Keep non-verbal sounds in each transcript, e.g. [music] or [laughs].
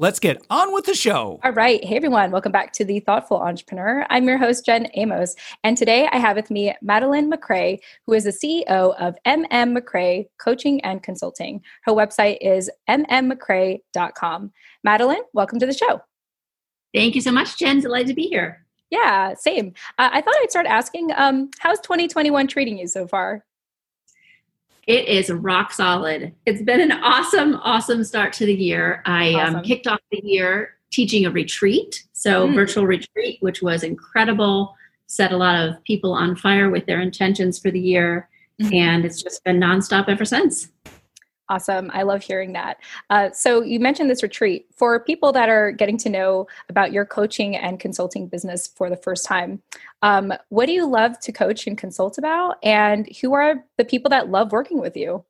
Let's get on with the show. All right. Hey, everyone. Welcome back to The Thoughtful Entrepreneur. I'm your host, Jen Amos. And today I have with me Madeleine MacRae, who is the CEO of MM MacRae Coaching and Consulting. Her website is mmmacrae.com. Madeleine, welcome to the show. Thank you so much, Jen. Delighted to be here. Yeah, same. Uh, I thought I'd start asking um, how's 2021 treating you so far? It is rock solid. It's been an awesome, awesome start to the year. I um, awesome. um, kicked off the year teaching a retreat, so mm. virtual retreat, which was incredible. Set a lot of people on fire with their intentions for the year, mm-hmm. and it's just been nonstop ever since. Awesome. I love hearing that. Uh, so, you mentioned this retreat. For people that are getting to know about your coaching and consulting business for the first time, um, what do you love to coach and consult about? And who are the people that love working with you?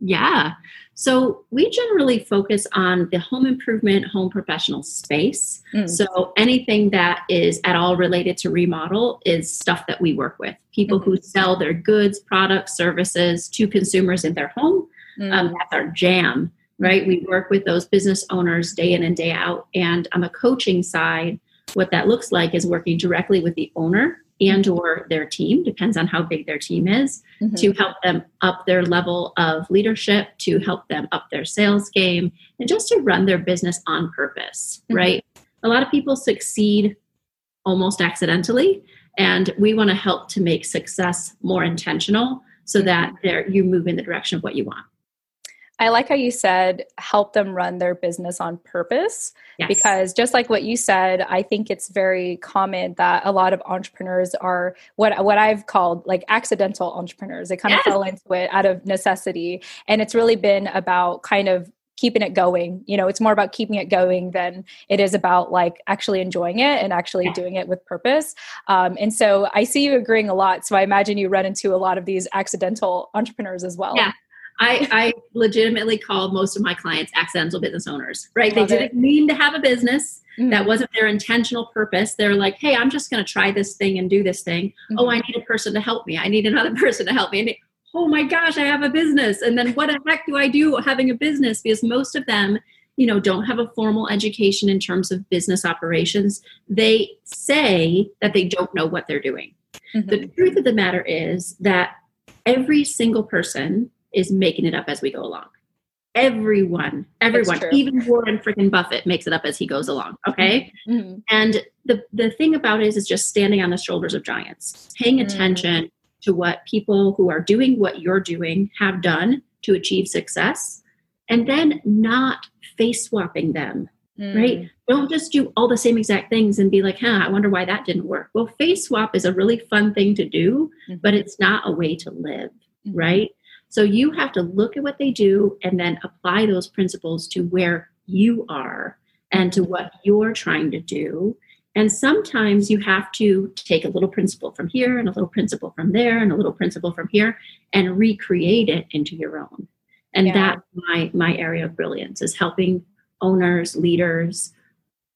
Yeah. So, we generally focus on the home improvement, home professional space. Mm. So, anything that is at all related to remodel is stuff that we work with. People mm-hmm. who sell their goods, products, services to consumers in their home mm. Um, that's our jam, right? We work with those business owners day in and day out. And on the coaching side, what that looks like is working directly with the owner and or their team depends on how big their team is mm-hmm. to help them up their level of leadership to help them up their sales game and just to run their business on purpose mm-hmm. right a lot of people succeed almost accidentally and we want to help to make success more intentional so mm-hmm. that there you move in the direction of what you want I like how you said help them run their business on purpose yes. because just like what you said, I think it's very common that a lot of entrepreneurs are what what I've called like accidental entrepreneurs. They kind yes. of fell into it out of necessity and it's really been about kind of keeping it going you know it's more about keeping it going than it is about like actually enjoying it and actually yeah. doing it with purpose um, and so i see you agreeing a lot so i imagine you run into a lot of these accidental entrepreneurs as well yeah I, I legitimately call most of my clients accidental business owners, right? Love they didn't it. mean to have a business. Mm-hmm. That wasn't their intentional purpose. They're like, hey, I'm just going to try this thing and do this thing. Mm-hmm. Oh, I need a person to help me. I need another [laughs] person to help me. And they, oh my gosh, I have a business. And then what the heck do I do having a business? Because most of them, you know, don't have a formal education in terms of business operations. They say that they don't know what they're doing. Mm-hmm. The truth of the matter is that every single person is making it up as we go along. Everyone, everyone, even Warren freaking Buffett makes it up as he goes along. Okay. Mm-hmm. mm-hmm. And the, the thing about it is, is just standing on the shoulders of giants, paying mm-hmm. attention to what people who are doing what you're doing have done to achieve success, and then not face swapping them Mm. right? Don't just do all the same exact things and be like, huh, I wonder why that didn't work. Well, face swap is a really fun thing to do, mm-hmm. but it's not a way to live, mm-hmm. right? So you have to look at what they do and then apply those principles to where you are and to what you're trying to do. And sometimes you have to take a little principle from here and a little principle from there and a little principle from here and recreate it into your own. And yeah. that's my my area of brilliance is helping owners, leaders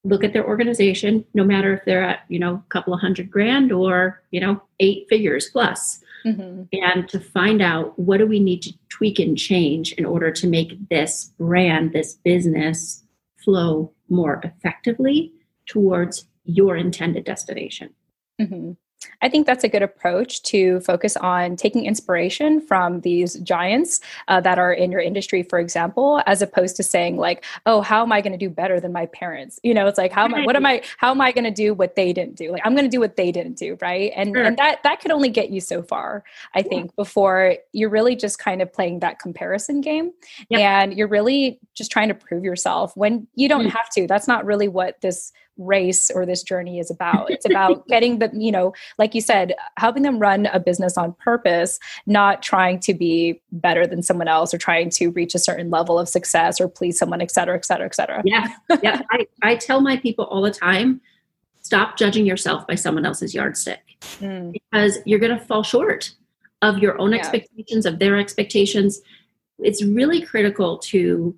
look at their organization, no matter if they're at, you know, a couple of hundred grand or, you know, eight figures plus mm-hmm. and to find out what do we need to tweak and change in order to make this brand, this business flow more effectively towards your intended destination. Mm-hmm. I think that's a good approach to focus on taking inspiration from these giants uh, that are in your industry, for example, as opposed to saying like, "Oh, how am I going to do better than my parents?" You know, it's like, "How am I? What am I? How am I going to do what they didn't do? Like, I'm going to do what they didn't do, right?" And sure. and that that could only get you so far, I think, yeah. before you're really just kind of playing that comparison game, yep. and you're really just trying to prove yourself when you don't mm. have to. That's not really what this race or this journey is about. It's [laughs] about getting the, you know, like you said, helping them run a business on purpose, not trying to be better than someone else or trying to reach a certain level of success or please someone, et cetera, et cetera, et cetera. Yeah. Yeah. [laughs] I, I tell my people all the time, stop judging yourself by someone else's yardstick mm. because you're going to fall short. of your own yeah. expectations, of their expectations. It's really critical to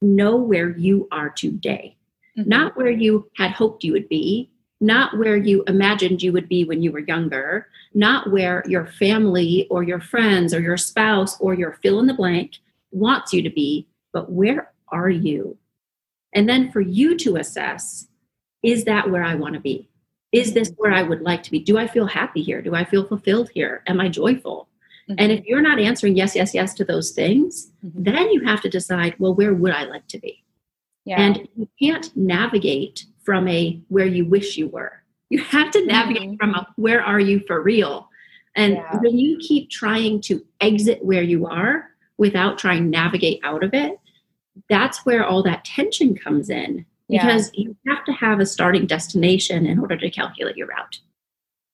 know where you are today, mm-hmm. not where you had hoped you would be, not where you imagined you would be when you were younger, not where your family or your friends or your spouse or your fill in the blank wants you to be, but where are you? And then for you to assess is that where I want to be? Is this where I would like to be? Do I feel happy here? Do I feel fulfilled here? Am I joyful? Mm-hmm. And if you're not answering yes, yes, yes to those things, mm-hmm. then you have to decide, well, where would I like to be? Yeah. And you can't navigate from a where you wish you were. You have to navigate mm-hmm. from a where are you for real? And yeah. when you keep trying to exit where you are without trying to navigate out of it, that's where all that tension comes in because yeah. you have to have a starting destination in order to calculate your route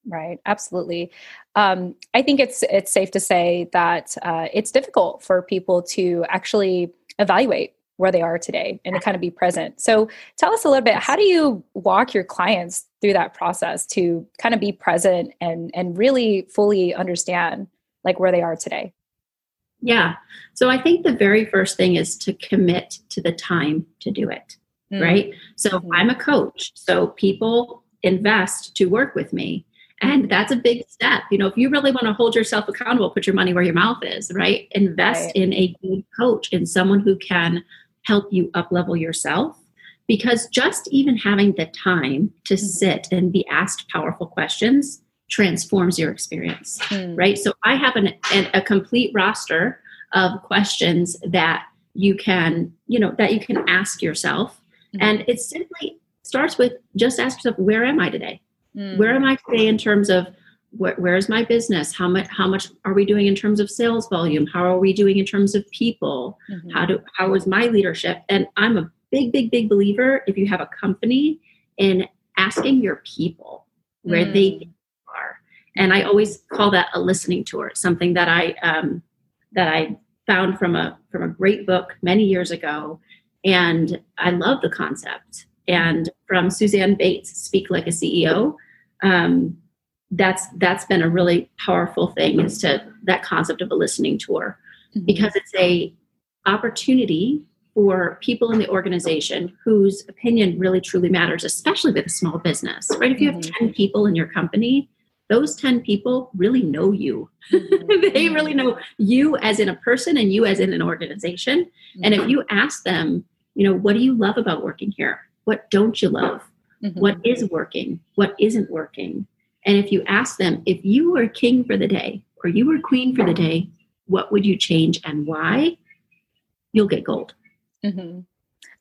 right absolutely um, i think it's it's safe to say that uh, it's difficult for people to actually evaluate where they are today and to kind of be present so tell us a little bit how do you walk your clients through that process to kind of be present and and really fully understand like where they are today yeah so i think the very first thing is to commit to the time to do it mm. right? So mm-hmm. I'm a coach. So people invest to work with me. And that's a big step. You know, if you really want to hold yourself accountable, put your money where your mouth is, right? Invest right. in a good coach, in someone who can help you up level yourself. Because just even having the time to mm-hmm. sit and be asked powerful questions transforms your experience, mm. right? So I have an, an, a complete roster of questions that you can, you know, that you can ask yourself Mm-hmm. And it simply starts with just ask yourself, where am I today? Mm-hmm. Where am I today in terms of where, where's my business? How much how much are we doing in terms of sales volume? How are we doing in terms of people? Mm-hmm. How do how is my leadership? And I'm a big, big, big believer if you have a company in asking your people where they mm. are. And I always call that a listening tour, something that I um, that I found from a from a great book many years ago and I love the concept. And from Suzanne Bates, Speak Like a CEO, um, that's that's been a really powerful thing is to that concept of a listening tour mm-hmm. because it's a opportunity for people in the organization whose opinion really truly matters especially with a small business right if you have mm-hmm. 10 people in your company those 10 people really know you [laughs] mm-hmm. they really know you as in a person and you as in an organization mm-hmm. and if you ask them you know what do you love about working here what don't you love mm-hmm. what is working what isn't working and if you ask them if you were king for the day or you were queen for the day what would you change and why you'll get gold mm-hmm.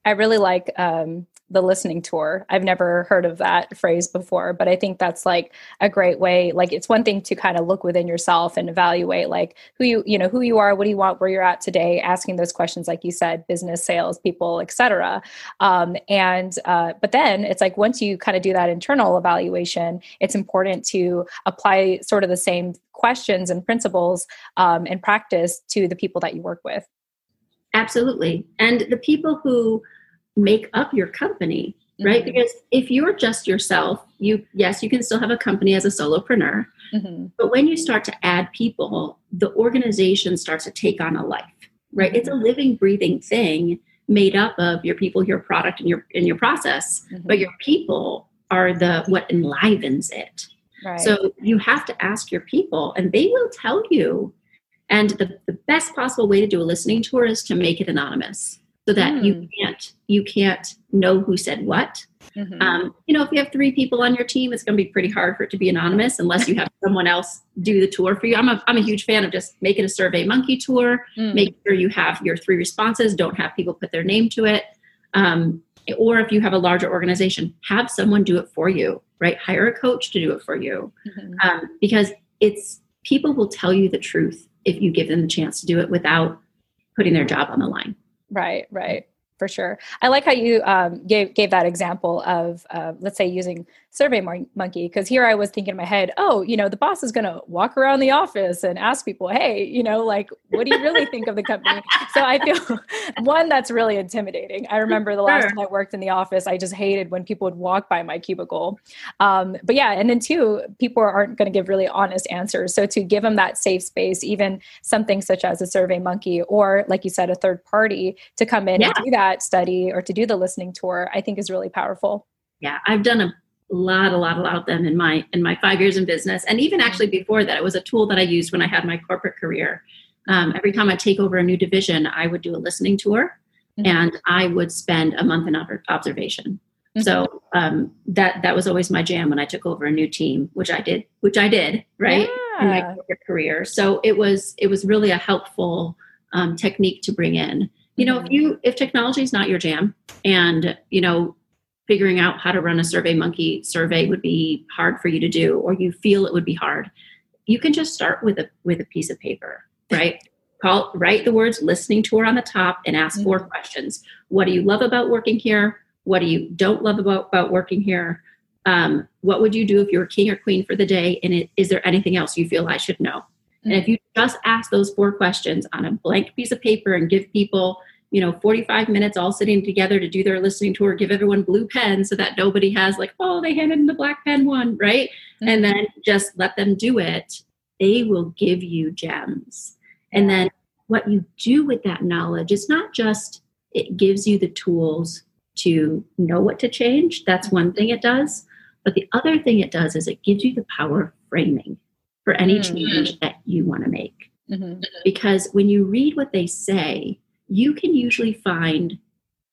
i really like um, the listening tour. I've never heard of that phrase before, but I think that's like a great way. Like it's one thing to kind of look within yourself and evaluate like who you, you know, who you are, what do you want, where you're at today, asking those questions, like you said, business, sales, people, etc. Um, and uh, but then it's like once you kind of do that internal evaluation, it's important to apply sort of the same questions and principles um, and practice to the people that you work with. Absolutely. And the people who make up your company right mm-hmm. because if you're just yourself you yes you can still have a company as a solopreneur mm-hmm. but when you start to add people the organization starts to take on a life right mm-hmm. it's a mm-hmm. living breathing thing made up of your people your product and your and your process mm-hmm. but your people are the what enlivens it right. so you have to ask your people and they will tell you and the, the best possible way to do a listening tour is to make it anonymous so that mm. you hmm. can't you can't know who said what. Mm-hmm. Um, you know, if you have three people on your team, it's going to be pretty hard for it to be anonymous unless you have [laughs] someone else do the tour for you. I'm a, I'm a huge fan of just making a survey monkey tour. Mm. Make sure you have your three responses. Don't have people put their name to it. Um, or if you have a larger organization, have someone do it for you. Right? Hire a coach to do it for you, mm-hmm. um, because it's people will tell you the truth if you give them the chance to do it without putting their job on the line. Right, right. For sure. I like how you um, gave, gave that example of, uh, let's say, using survey monkey because here i was thinking in my head oh you know the boss is going to walk around the office and ask people hey you know like what do you really think of the company so i feel [laughs] one that's really intimidating. I remember the last sure. time i worked in the office i just hated when people would walk by my cubicle. Um, but yeah and then two people aren't going to give really honest answers. So to give them that safe space even something such as a survey monkey or like you said a third party to come in yeah. and do that study or to do the listening tour i think is really powerful. Yeah i've done a lot a lot a lot of them in my in my five years in business and even actually before that it was a tool that i used when i had my corporate career um, every time i take over a new division i would do a listening tour mm-hmm. and i would spend a month in observation mm-hmm. so um, that that was always my jam when i took over a new team which i did which i did right yeah. in my corporate career so it was it was really a helpful um, technique to bring in you know if mm-hmm. you if technology is not your jam and you know figuring out how to run a survey monkey survey would be hard for you to do or you feel it would be hard you can just start with a with a piece of paper right? Call write the words listening tour on the top and ask mm-hmm. four questions. What do you love about working here? What do you don't love about, about working here? Um, what would you do if you were king or queen for the day? And it, is there anything else you feel i should know? Mm-hmm. and if you just ask those four questions on a blank piece of paper and give people you know 45 minutes all sitting together to do their listening tour give everyone blue pens so that nobody has like oh they handed in the black pen one right mm-hmm. and then just let them do it they will give you gems and then what you do with that knowledge is not just it gives you the tools to know what to change that's one thing it does but the other thing it does is it gives you the power of framing for any mm-hmm. change that you want to make mm-hmm. because when you read what they say you can usually find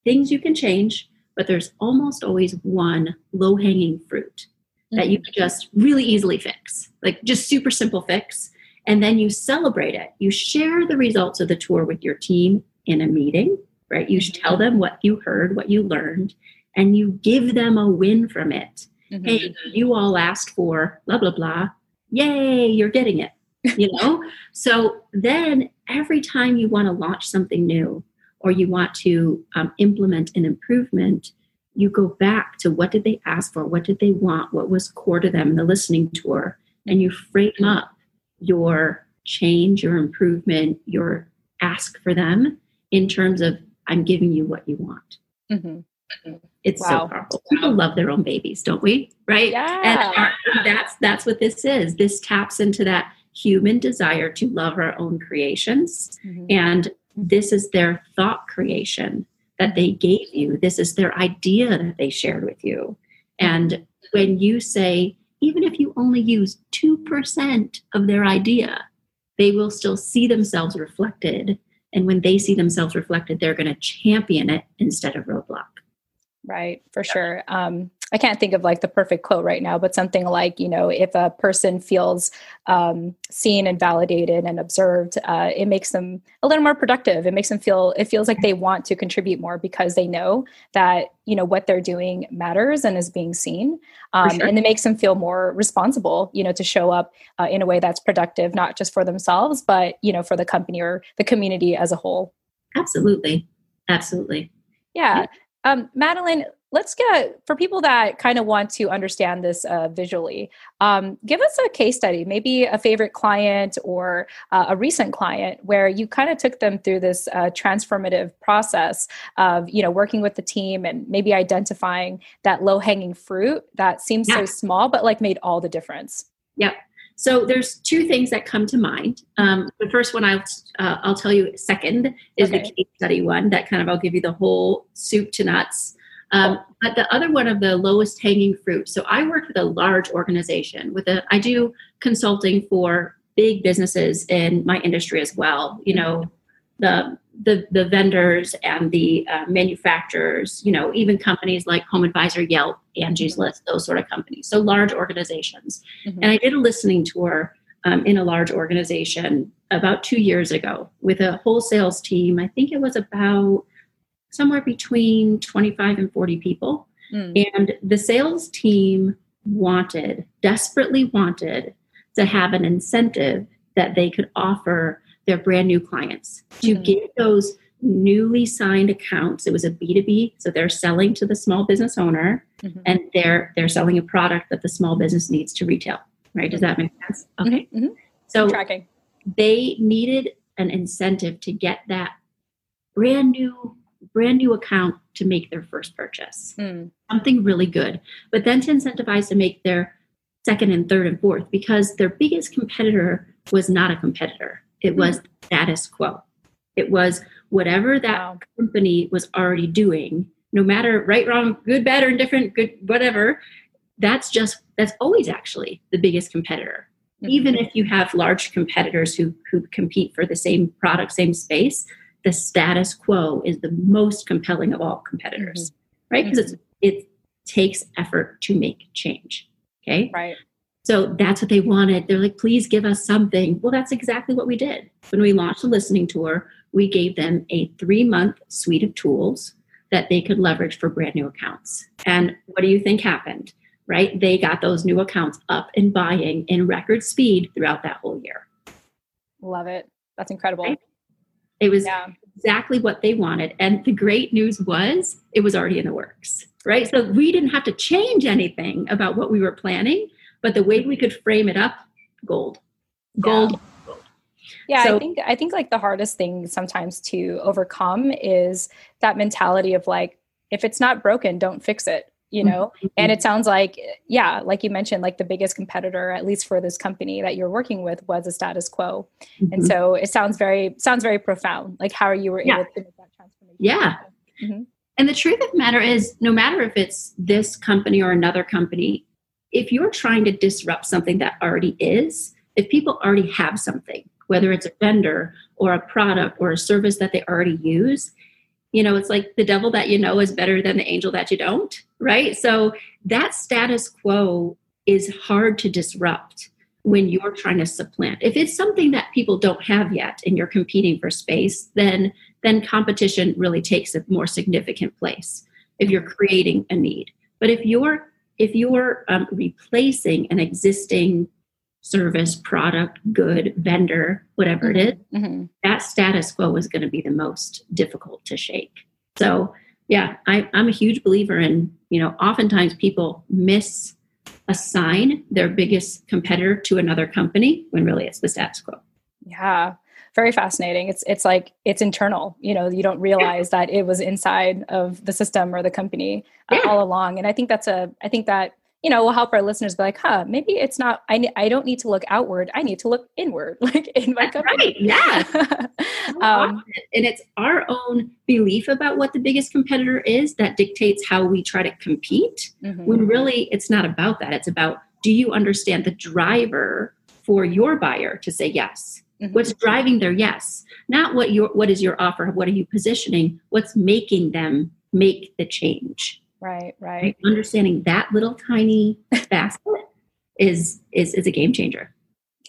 things you can change, but there's almost always one low hanging fruit mm-hmm. that you can just really easily fix, like just super simple fix. And then you celebrate it. You share the results of the tour with your team in a meeting, right? You mm-hmm. tell them what you heard, what you learned, and you give them a win from it. Mm-hmm. Hey, you all asked for blah, blah, blah. Yay, you're getting it you know so then every time you want to launch something new or you want to um, implement an improvement you go back to what did they ask for what did they want what was core to them in the listening tour and you frame up your change your improvement your ask for them in terms of i'm giving you what you want mm-hmm. It's wow. so powerful. People love their own babies, don't we? Right? Yeah. And that's that's what this is. This taps into that human desire to love our own creations. Mm-hmm. And this is their thought creation that they gave you. This is their idea that they shared with you. And when you say, even if you only use 2% of their idea, they will still see themselves reflected. And when they see themselves reflected, they're going to champion it instead of roadblock. Right, for sure. Um, I can't think of like the perfect quote right now, but something like, you know, if a person feels um, seen and validated and observed, uh, it makes them a little more productive. It makes them feel, it feels like they want to contribute more because they know that, you know, what they're doing matters and is being seen. Um, sure. And it makes them feel more responsible, you know, to show up uh, in a way that's productive, not just for themselves, but, you know, for the company or the community as a whole. Absolutely. Absolutely. Yeah. Um, Madeleine, let's get for people that kind of want to understand this uh, visually um, give us a case study maybe a favorite client or uh, a recent client where you kind of took them through this uh, transformative process of you know working with the team and maybe identifying that low hanging fruit that seems yeah. so small but like made all the difference yep so there's two things that come to mind. Um, the first one I'll uh, I'll tell you second is okay. the case study one that kind of I'll give you the whole soup to nuts. Um, but the other one of the lowest hanging fruit. So I work with a large organization. With a I do consulting for big businesses in my industry as well. You know the the the vendors and the uh, manufacturers. You know even companies like Home Advisor, Yelp, Angie's. List, those sort of companies. So large organizations. Mm-hmm. And I did a listening tour um, in a large organization about two years ago with a whole sales team. I think it was about somewhere between 25 and 40 people. Mm. And the sales team wanted, desperately wanted, to have an incentive that they could offer their brand new clients to mm. give those newly signed accounts. It was a B2B, so they're selling to the small business owner mm-hmm. and they're they're selling a product that the small business needs to retail. Right? Does that make sense? Mm-hmm. Okay. Mm-hmm. So tracking. they needed an incentive to get that brand new brand new account to make their first purchase. Mm. Something really good. But then to incentivize to make their second and third and fourth because their biggest competitor was not a competitor. It was mm. status quo. It was whatever that wow. company was already doing, no matter right, wrong, good, bad, or indifferent, good, whatever. That's just that's always actually the biggest competitor. Mm-hmm. Even if you have large competitors who who compete for the same product, same space, the status quo is the most compelling of all competitors, mm-hmm. right? Because mm-hmm. it takes effort to make change. Okay. Right. So that's what they wanted. They're like, please give us something. Well, that's exactly what we did. When we launched the listening tour, we gave them a three month suite of tools that they could leverage for brand new accounts. And what do you think happened? Right? They got those new accounts up and buying in record speed throughout that whole year. Love it. That's incredible. Right? It was yeah. exactly what they wanted. And the great news was it was already in the works, right? So we didn't have to change anything about what we were planning, but the way we could frame it up, gold. Gold. Yeah. Yeah, so, I think I think like the hardest thing sometimes to overcome is that mentality of like if it's not broken, don't fix it you know mm-hmm. and it sounds like yeah like you mentioned like the biggest competitor at least for this company that you're working with was a status quo mm-hmm. and so it sounds very sounds very profound like how you were yeah. able to make that transformation yeah mm-hmm. and the truth of the matter is no matter if it's this company or another company if you're trying to disrupt something that already is if people already have something whether it's a vendor or a product or a service that they already use you know it's like the devil that you know is better than the angel that you don't right? So that status quo is hard to disrupt when you're trying to supplant. If it's something that people don't have yet and you're competing for space then then competition really takes a more significant place if you're creating a need. But if you're if you're um, replacing an existing service, product, good, vendor, whatever it is, mm-hmm. mm-hmm. that status quo is going to be the most difficult to shake. So, yeah, I, I'm a huge believer in, you know, oftentimes people miss assign their biggest competitor to another company when really it's the status quo. Yeah very fascinating it's it's like it's internal you know you don't realize that it was inside of the system or the company uh, yeah. all along and i think that's a i think that you know, will help our listeners be like, huh, maybe it's not, I, I don't need to look outward. I need to look inward, [laughs] like in my That's company. Right. Yeah. [laughs] um, and it's our own belief about what the biggest competitor is that dictates how we try to compete mm-hmm. when really it's not about that. It's about, do you understand the driver for your buyer to say yes? Mm-hmm. What's driving their yes? Not what your, what is your offer? What are you positioning? What's making them make the change? Right, right. Understanding that little tiny [laughs] facet is is is a game changer.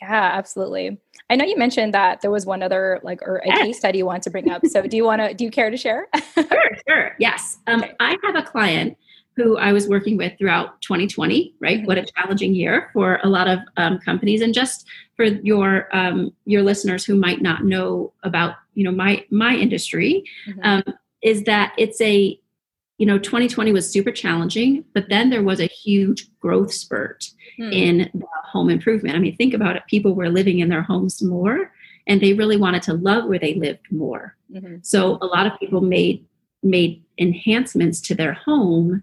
Yeah, absolutely. I know you mentioned that there was one other like or a yes. case study you want to bring up. So do you want to do you care to share? sure, sure. Yes. Um, okay. I have a client who I was working with throughout 2020. Right, mm-hmm. what a challenging year for a lot of um, companies, and just for your um, your listeners who might not know about you know my my industry, mm-hmm. Um, is that it's a you know 2020 was super challenging but then there was a huge growth spurt hmm. in home improvement i mean think about it people were living in their homes more and they really wanted to love where they lived more mm-hmm. so a lot of people made made enhancements to their home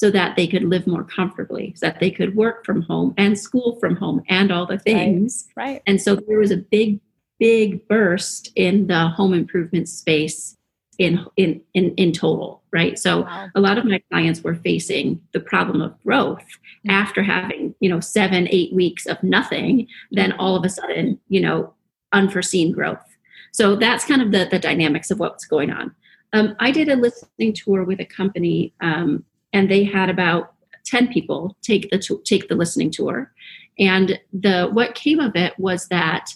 so that they could live more comfortably so that they could work from home and school from home and all the things right, right. and so there was a big big burst in the home improvement space in in in, in total right so wow. a lot of my clients were facing the problem of growth mm-hmm. after having you know seven eight weeks of nothing then all of a sudden you know unforeseen growth so that's kind of the the dynamics of what's going on um, i did a listening tour with a company um, and they had about 10 people take the take the listening tour and the what came of it was that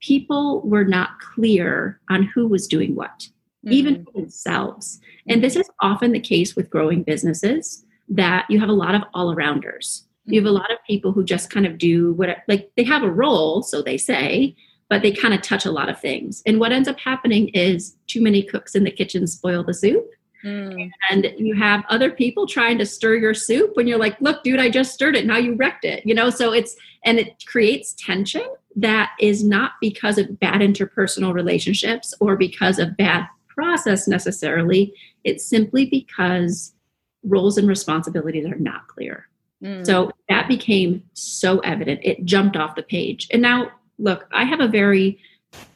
people were not clear on who was doing what mm-hmm. even themselves. And this is often the case with growing businesses that you have a lot of all arounders. You have a lot of people who just kind of do what, like they have a role, so they say, but they kind of touch a lot of things. And what ends up happening is too many cooks in the kitchen spoil the soup. Mm. And you have other people trying to stir your soup when you're like, look, dude, I just stirred it. Now you wrecked it. You know, so it's, and it creates tension that is not because of bad interpersonal relationships or because of bad process necessarily. It's simply because roles and responsibilities are not clear. Mm. So that became so evident. It jumped off the page. And now, look, I have a very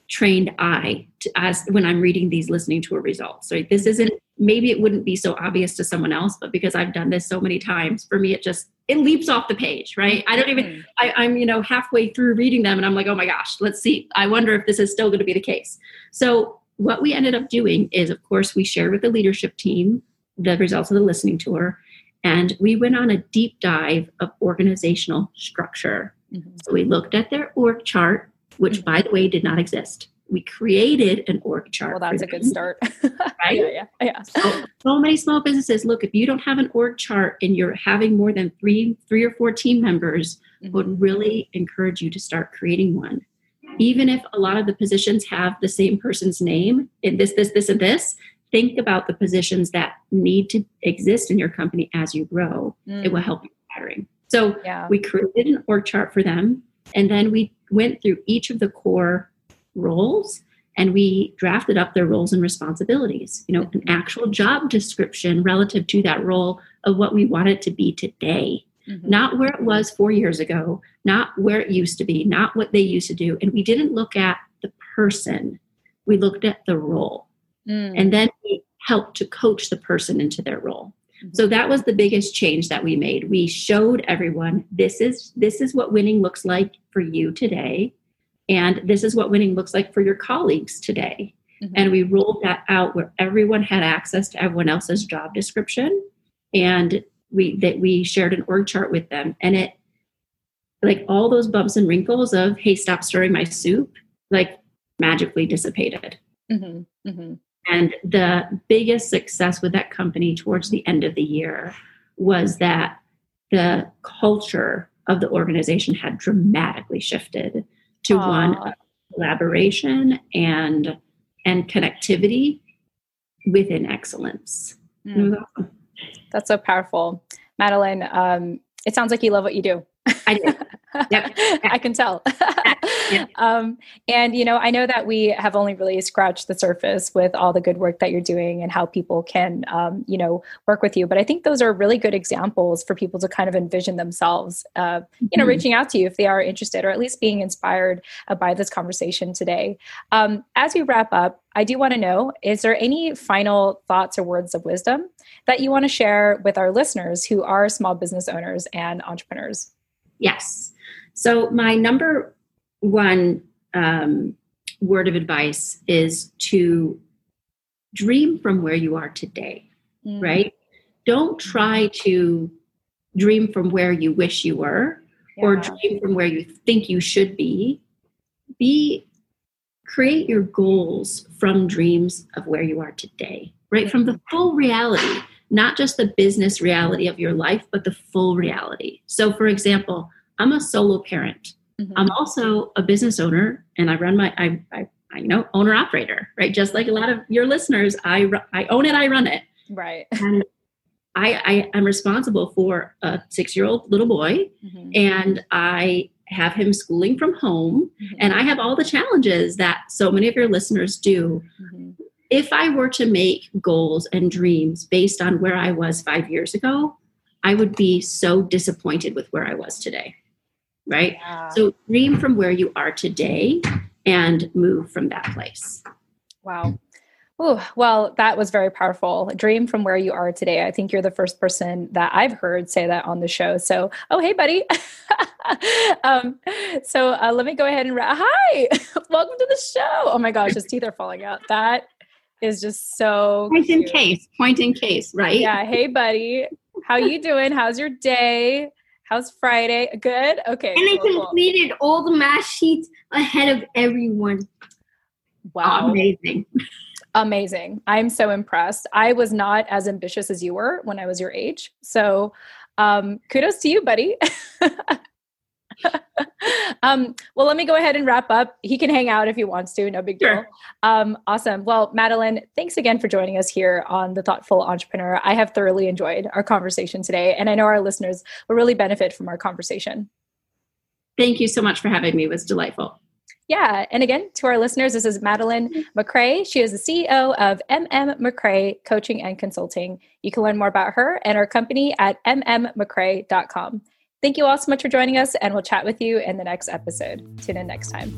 trained eye to, as when I'm reading these listening tour results. So this isn't maybe it wouldn't be so obvious to someone else, but because I've done this so many times, for me it just it leaps off the page, right? I don't even mm-hmm. I, I'm you know halfway through reading them and I'm like, oh my gosh, let's see. I wonder if this is still going to be the case. So what we ended up doing is of course we shared with the leadership team the results of the listening tour and we went on a deep dive of organizational structure. Mm-hmm. So we looked at their org chart, which mm-hmm. by the way did not exist we created an org chart. Well, that's a good start. [laughs] right? Yeah, yeah, yeah. So, so many small businesses look, if you don't have an org chart and you're having more than three, three or four team members, mm-hmm. would really encourage you to start creating one. Even if a lot of the positions have the same person's name in this, this, this, and this, think about the positions that need to exist in your company as you grow. Mm. It will help you hiring. So yeah. we created an org chart for them, and then we went through each of the core roles and we drafted up their roles and responsibilities you know an actual job description relative to that role of what we want it to be today mm-hmm. not where it was four years ago not where it used to be not what they used to do and we didn't look at the person we looked at the role mm. and then we helped to coach the person into their role. So that was the biggest change that we made we showed everyone this is this is what winning looks like for you today and this is what winning looks like for your colleagues today. Mm-hmm. And we rolled that out where everyone had access to everyone else's job description. And we that we shared an org chart with them. And it like all those bumps and wrinkles of, hey, stop stirring my soup, like magically dissipated. Mm-hmm. Mm-hmm. And the biggest success with that company towards the end of the year was that the culture of the organization had dramatically shifted to Aww. one of collaboration and and connectivity within excellence. Mm. That's so powerful. Madeleine, um, it sounds like you love what you do. I do. Yep. [laughs] I can tell. [laughs] um, and, you know, I know that we have only really scratched the surface with all the good work that you're doing and how people can, um, you know, work with you. But I think those are really good examples for people to kind of envision themselves, uh, you know, mm-hmm. reaching out to you if they are interested or at least being inspired uh, by this conversation today. Um, as we wrap up, I do want to know is there any final thoughts or words of wisdom that you want to share with our listeners who are small business owners and entrepreneurs? Yes. So, my number one um, word of advice is to dream from where you are today, mm. right? Don't try to dream from where you wish you were yeah. or dream from where you think you should be. Be create your goals from dreams of where you are today, right? From the full reality, not just the business reality of your life, but the full reality. So, for example, I'm a solo parent. Mm-hmm. I'm also a business owner and I run my, I, I, I know owner operator, right? Just like a lot of your listeners, I, I own it, I run it. Right. [laughs] And I, I am responsible for a six year old little boy mm-hmm. and I have him schooling from home mm-hmm. and I have all the challenges that so many of your listeners do. Mm-hmm. If I were to make goals and dreams based on where I was five years ago, I would be so disappointed with where I was today right? Yeah. So dream from where you are today and move from that place. Wow. Oh, well, that was very powerful. Dream from where you are today. I think you're the first person that I've heard say that on the show. So, oh, hey, buddy. [laughs] um, so uh, let me go ahead and ra- hi, [laughs] welcome to the show. Oh my gosh, his teeth are falling out. That is just so point cute. in case. Point in case, right? Yeah. Hey, buddy. How you doing? How's your day? How's Friday? Good? Okay. And cool, I completed cool. all the math sheets ahead of everyone. Wow. Amazing. Amazing. I'm so impressed. I was not as ambitious as you were when I was your age. So um, kudos to you, buddy. [laughs] [laughs] um, well, let me go ahead and wrap up. He can hang out if he wants to, no big deal. Sure. Um, awesome. Well, Madeleine, thanks again for joining us here on The Thoughtful Entrepreneur. I have thoroughly enjoyed our conversation today, and I know our listeners will really benefit from our conversation. Thank you so much for having me. It was delightful. Yeah. And again, to our listeners, this is Madeleine MacRae. She is the CEO of MM MacRae Coaching and Consulting. You can learn more about her and her company at mmmacrae.com. Thank you all so much for joining us, and we'll chat with you in the next episode. Tune in next time.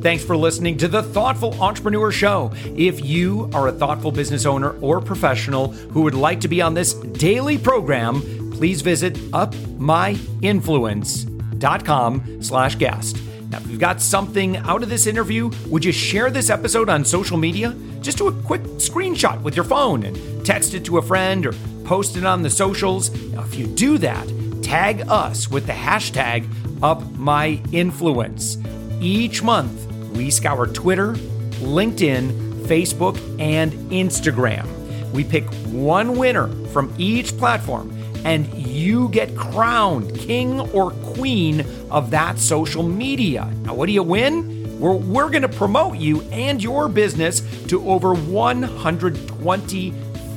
Thanks for listening to the Thoughtful Entrepreneur Show. If you are a thoughtful business owner or professional who would like to be on this daily program, please visit upmyinfluence.com slash guest. Now, if you've got something out of this interview, would you share this episode on social media? Just do a quick screenshot with your phone and text it to a friend or post it on the socials. Now, if you do that, tag us with the hashtag UpMyInfluence. Each month, we scour Twitter, LinkedIn, Facebook, and Instagram. We pick one winner from each platform, and you get crowned king or queen of that social media. Now, what do you win? We're, we're going to promote you and your business to over 120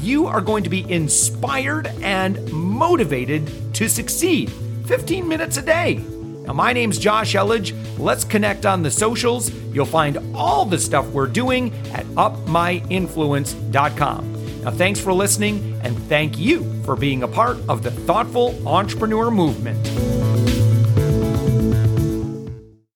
you are going to be inspired and motivated to succeed 15 minutes a day. Now, my name's Josh Elledge. Let's connect on the socials. You'll find all the stuff we're doing at upmyinfluence.com. Now, thanks for listening, and thank you for being a part of the Thoughtful Entrepreneur Movement.